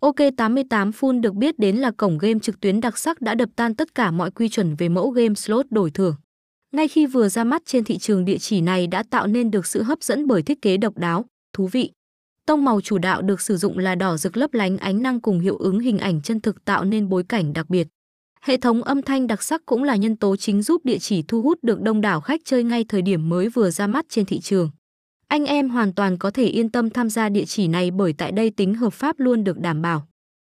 OK88 Full được biết đến là cổng game trực tuyến đặc sắc đã đập tan tất cả mọi quy chuẩn về mẫu game slot đổi thưởng. Ngay khi vừa ra mắt trên thị trường địa chỉ này đã tạo nên được sự hấp dẫn bởi thiết kế độc đáo, thú vị. Tông màu chủ đạo được sử dụng là đỏ rực lấp lánh ánh năng cùng hiệu ứng hình ảnh chân thực tạo nên bối cảnh đặc biệt. Hệ thống âm thanh đặc sắc cũng là nhân tố chính giúp địa chỉ thu hút được đông đảo khách chơi ngay thời điểm mới vừa ra mắt trên thị trường. Anh em hoàn toàn có thể yên tâm tham gia địa chỉ này bởi tại đây tính hợp pháp luôn được đảm bảo.